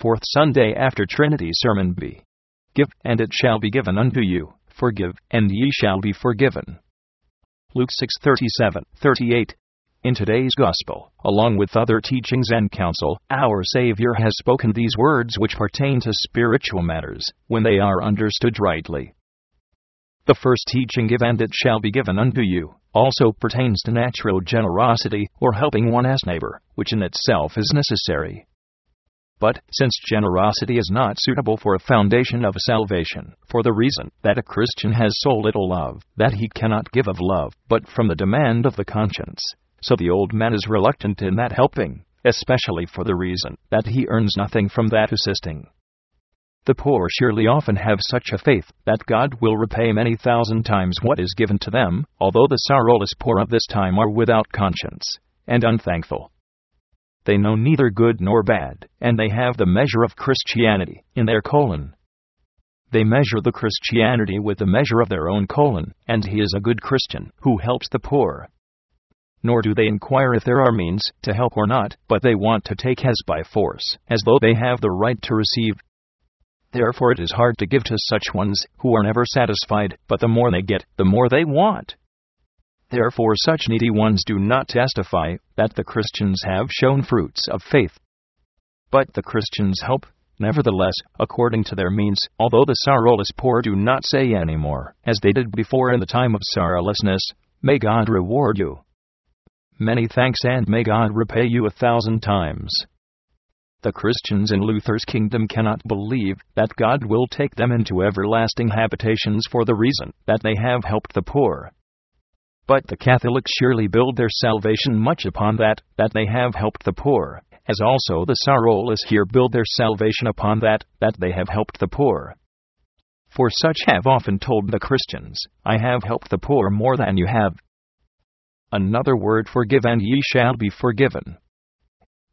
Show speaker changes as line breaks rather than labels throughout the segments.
Fourth Sunday after Trinity Sermon B. Give, and it shall be given unto you. Forgive, and ye shall be forgiven. Luke 6:37, 38. In today's gospel, along with other teachings and counsel, our Savior has spoken these words which pertain to spiritual matters, when they are understood rightly. The first teaching, give and it shall be given unto you, also pertains to natural generosity, or helping one's neighbor, which in itself is necessary. But, since generosity is not suitable for a foundation of salvation, for the reason that a Christian has so little love, that he cannot give of love, but from the demand of the conscience, so the old man is reluctant in that helping, especially for the reason that he earns nothing from that assisting. The poor surely often have such a faith that God will repay many thousand times what is given to them, although the sorrowless poor of this time are without conscience and unthankful. They know neither good nor bad, and they have the measure of Christianity in their colon. They measure the Christianity with the measure of their own colon, and he is a good Christian who helps the poor. Nor do they inquire if there are means to help or not, but they want to take as by force, as though they have the right to receive. Therefore, it is hard to give to such ones who are never satisfied, but the more they get, the more they want. Therefore, such needy ones do not testify that the Christians have shown fruits of faith. But the Christians help, nevertheless, according to their means, although the sorrowless poor do not say any more, as they did before in the time of sorrowlessness, May God reward you. Many thanks and may God repay you a thousand times. The Christians in Luther's kingdom cannot believe that God will take them into everlasting habitations for the reason that they have helped the poor. But the Catholics surely build their salvation much upon that, that they have helped the poor, as also the sorrowless here build their salvation upon that, that they have helped the poor. For such have often told the Christians, I have helped the poor more than you have. Another word, forgive, and ye shall be forgiven.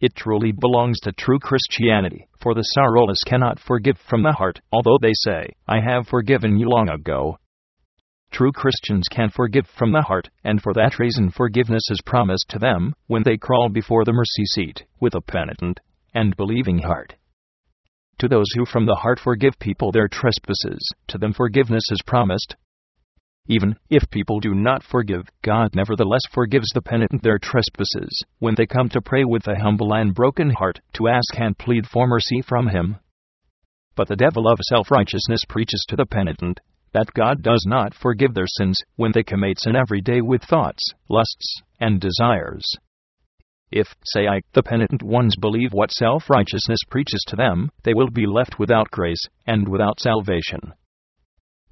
It truly belongs to true Christianity, for the sorrowless cannot forgive from the heart, although they say, I have forgiven you long ago, True Christians can forgive from the heart, and for that reason forgiveness is promised to them when they crawl before the mercy seat with a penitent and believing heart. To those who from the heart forgive people their trespasses, to them forgiveness is promised. Even if people do not forgive, God nevertheless forgives the penitent their trespasses when they come to pray with a humble and broken heart to ask and plead for mercy from Him. But the devil of self righteousness preaches to the penitent that God does not forgive their sins when they commit sin every day with thoughts, lusts, and desires. If, say I, the penitent ones believe what self righteousness preaches to them, they will be left without grace and without salvation.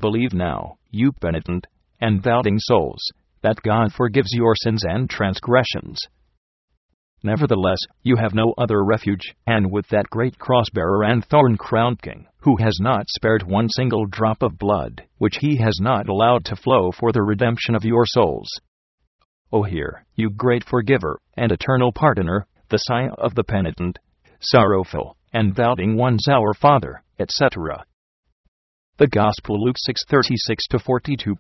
Believe now, you penitent and doubting souls, that God forgives your sins and transgressions, Nevertheless, you have no other refuge, and with that great cross-bearer and thorn-crowned king, who has not spared one single drop of blood, which he has not allowed to flow for the redemption of your souls. O hear, you great forgiver, and eternal pardoner, the sigh of the penitent, sorrowful, and doubting ones our Father, etc. The Gospel Luke 6:36 42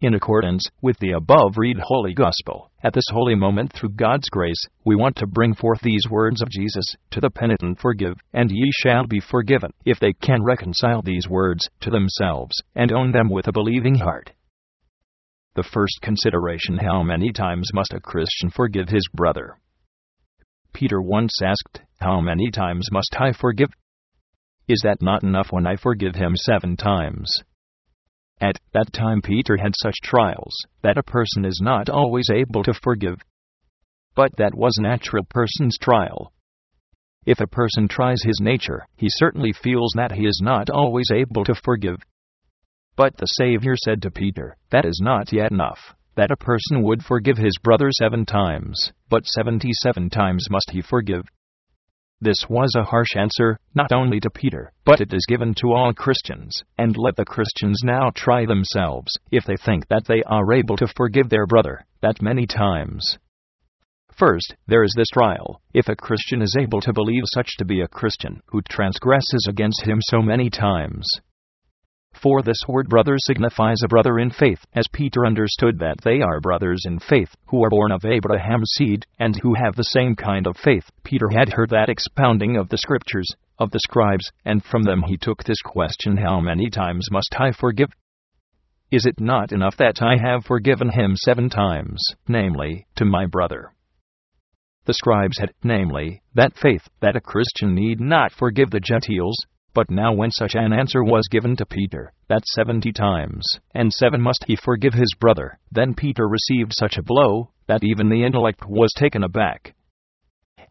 in accordance with the above read Holy Gospel, at this holy moment through God's grace, we want to bring forth these words of Jesus to the penitent Forgive, and ye shall be forgiven, if they can reconcile these words to themselves and own them with a believing heart. The first consideration How many times must a Christian forgive his brother? Peter once asked, How many times must I forgive? Is that not enough when I forgive him seven times? At that time, Peter had such trials that a person is not always able to forgive. But that was natural person's trial. If a person tries his nature, he certainly feels that he is not always able to forgive. But the Savior said to Peter, That is not yet enough, that a person would forgive his brother seven times, but seventy seven times must he forgive. This was a harsh answer, not only to Peter, but it is given to all Christians, and let the Christians now try themselves, if they think that they are able to forgive their brother, that many times. First, there is this trial. If a Christian is able to believe such to be a Christian who transgresses against him so many times, for this word brother signifies a brother in faith, as Peter understood that they are brothers in faith, who are born of Abraham's seed, and who have the same kind of faith. Peter had heard that expounding of the Scriptures, of the scribes, and from them he took this question How many times must I forgive? Is it not enough that I have forgiven him seven times, namely, to my brother? The scribes had, namely, that faith that a Christian need not forgive the Gentiles, but now when such an answer was given to Peter, that seventy times, and seven must he forgive his brother, then Peter received such a blow, that even the intellect was taken aback.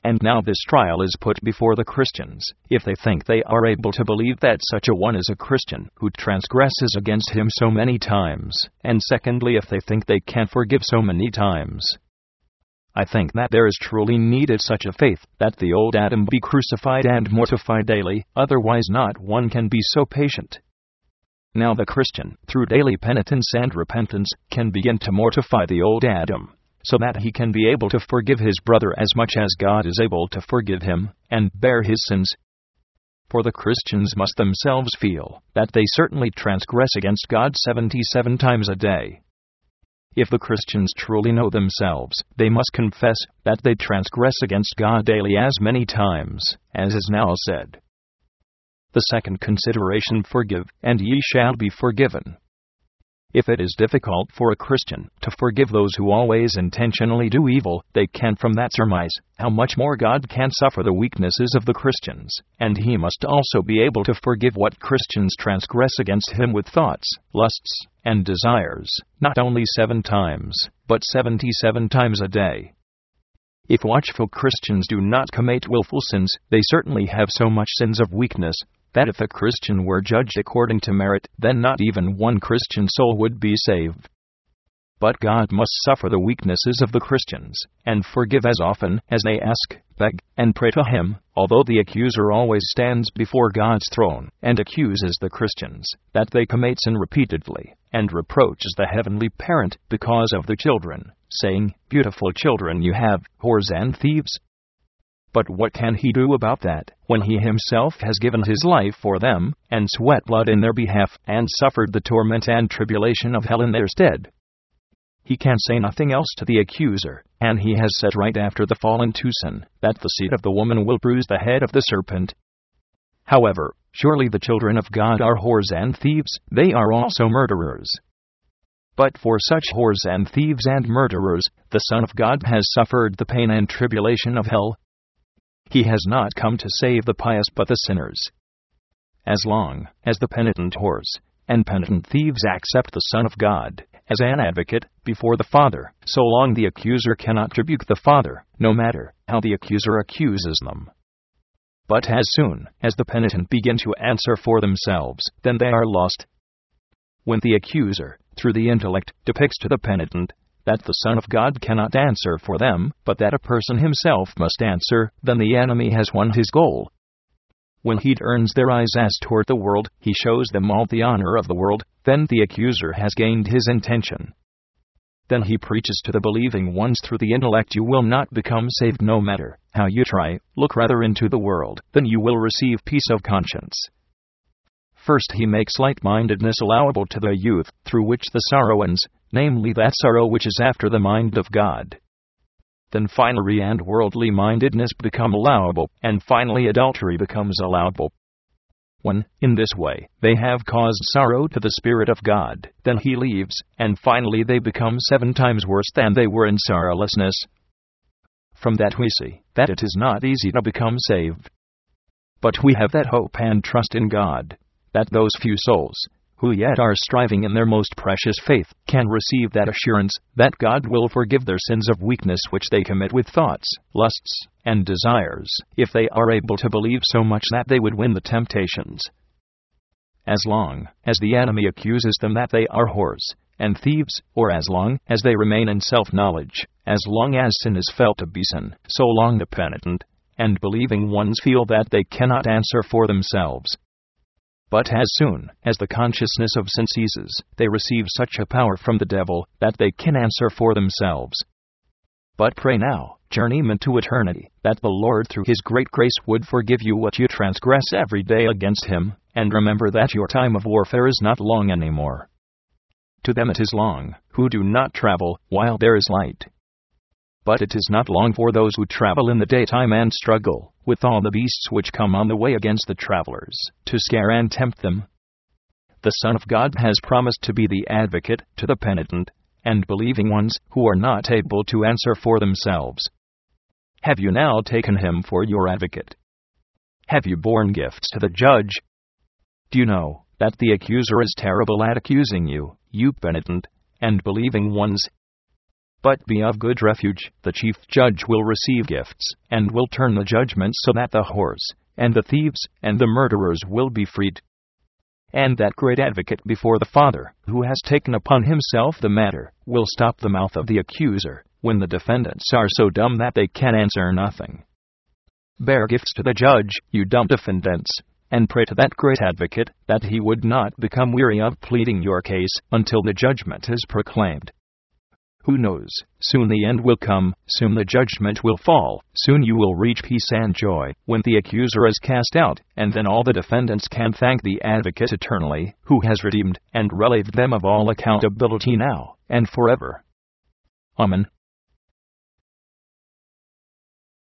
And now this trial is put before the Christians, if they think they are able to believe that such a one is a Christian who transgresses against him so many times, and secondly, if they think they can forgive so many times. I think that there is truly needed such a faith that the old Adam be crucified and mortified daily, otherwise, not one can be so patient. Now, the Christian, through daily penitence and repentance, can begin to mortify the old Adam so that he can be able to forgive his brother as much as God is able to forgive him, and bear his sins. For the Christians must themselves feel that they certainly transgress against God 77 times a day. If the Christians truly know themselves, they must confess that they transgress against God daily as many times, as is now said. The second consideration Forgive, and ye shall be forgiven. If it is difficult for a Christian to forgive those who always intentionally do evil, they can from that surmise how much more God can suffer the weaknesses of the Christians, and He must also be able to forgive what Christians transgress against Him with thoughts, lusts, and desires, not only seven times, but seventy seven times a day. If watchful Christians do not commit wilful sins, they certainly have so much sins of weakness that if a Christian were judged according to merit, then not even one Christian soul would be saved. But God must suffer the weaknesses of the Christians, and forgive as often as they ask, beg, and pray to Him, although the accuser always stands before God's throne and accuses the Christians that they commit sin repeatedly, and reproaches the heavenly parent because of the children, saying, Beautiful children you have, whores and thieves, but what can he do about that, when he himself has given his life for them, and sweat blood in their behalf, and suffered the torment and tribulation of hell in their stead? He can say nothing else to the accuser, and he has said right after the fall into sin, that the seed of the woman will bruise the head of the serpent. However, surely the children of God are whores and thieves, they are also murderers. But for such whores and thieves and murderers, the Son of God has suffered the pain and tribulation of hell, he has not come to save the pious but the sinners. As long as the penitent whores and penitent thieves accept the Son of God as an advocate before the Father, so long the accuser cannot rebuke the Father, no matter how the accuser accuses them. But as soon as the penitent begin to answer for themselves, then they are lost. When the accuser, through the intellect, depicts to the penitent that the Son of God cannot answer for them, but that a person himself must answer, then the enemy has won his goal. When he turns their eyes as toward the world, he shows them all the honor of the world, then the accuser has gained his intention. Then he preaches to the believing ones through the intellect you will not become saved no matter how you try, look rather into the world, then you will receive peace of conscience. First, he makes light mindedness allowable to the youth, through which the sorrow ends, namely that sorrow which is after the mind of God. Then finery and worldly mindedness become allowable, and finally adultery becomes allowable. When, in this way, they have caused sorrow to the Spirit of God, then he leaves, and finally they become seven times worse than they were in sorrowlessness. From that we see that it is not easy to become saved. But we have that hope and trust in God, that those few souls, who yet are striving in their most precious faith, can receive that assurance that God will forgive their sins of weakness which they commit with thoughts, lusts, and desires, if they are able to believe so much that they would win the temptations. As long as the enemy accuses them that they are whores and thieves, or as long as they remain in self knowledge, as long as sin is felt to be sin, so long the penitent and believing ones feel that they cannot answer for themselves, but as soon as the consciousness of sin ceases, they receive such a power from the devil that they can answer for themselves. But pray now, journeyman to eternity, that the Lord through His great grace would forgive you what you transgress every day against Him, and remember that your time of warfare is not long any more. To them it is long, who do not travel while there is light. But it is not long for those who travel in the daytime and struggle with all the beasts which come on the way against the travelers, to scare and tempt them. The Son of God has promised to be the advocate to the penitent and believing ones who are not able to answer for themselves. Have you now taken him for your advocate? Have you borne gifts to the judge? Do you know that the accuser is terrible at accusing you, you penitent and believing ones? But be of good refuge, the chief judge will receive gifts, and will turn the judgment so that the whores, and the thieves, and the murderers will be freed. And that great advocate before the Father, who has taken upon himself the matter, will stop the mouth of the accuser, when the defendants are so dumb that they can answer nothing. Bear gifts to the judge, you dumb defendants, and pray to that great advocate that he would not become weary of pleading your case until the judgment is proclaimed. Who knows? Soon the end will come, soon the judgment will fall, soon you will reach peace and joy, when the accuser is cast out, and then all the defendants can thank the advocate eternally, who has redeemed and relieved them of all accountability now and forever. Amen.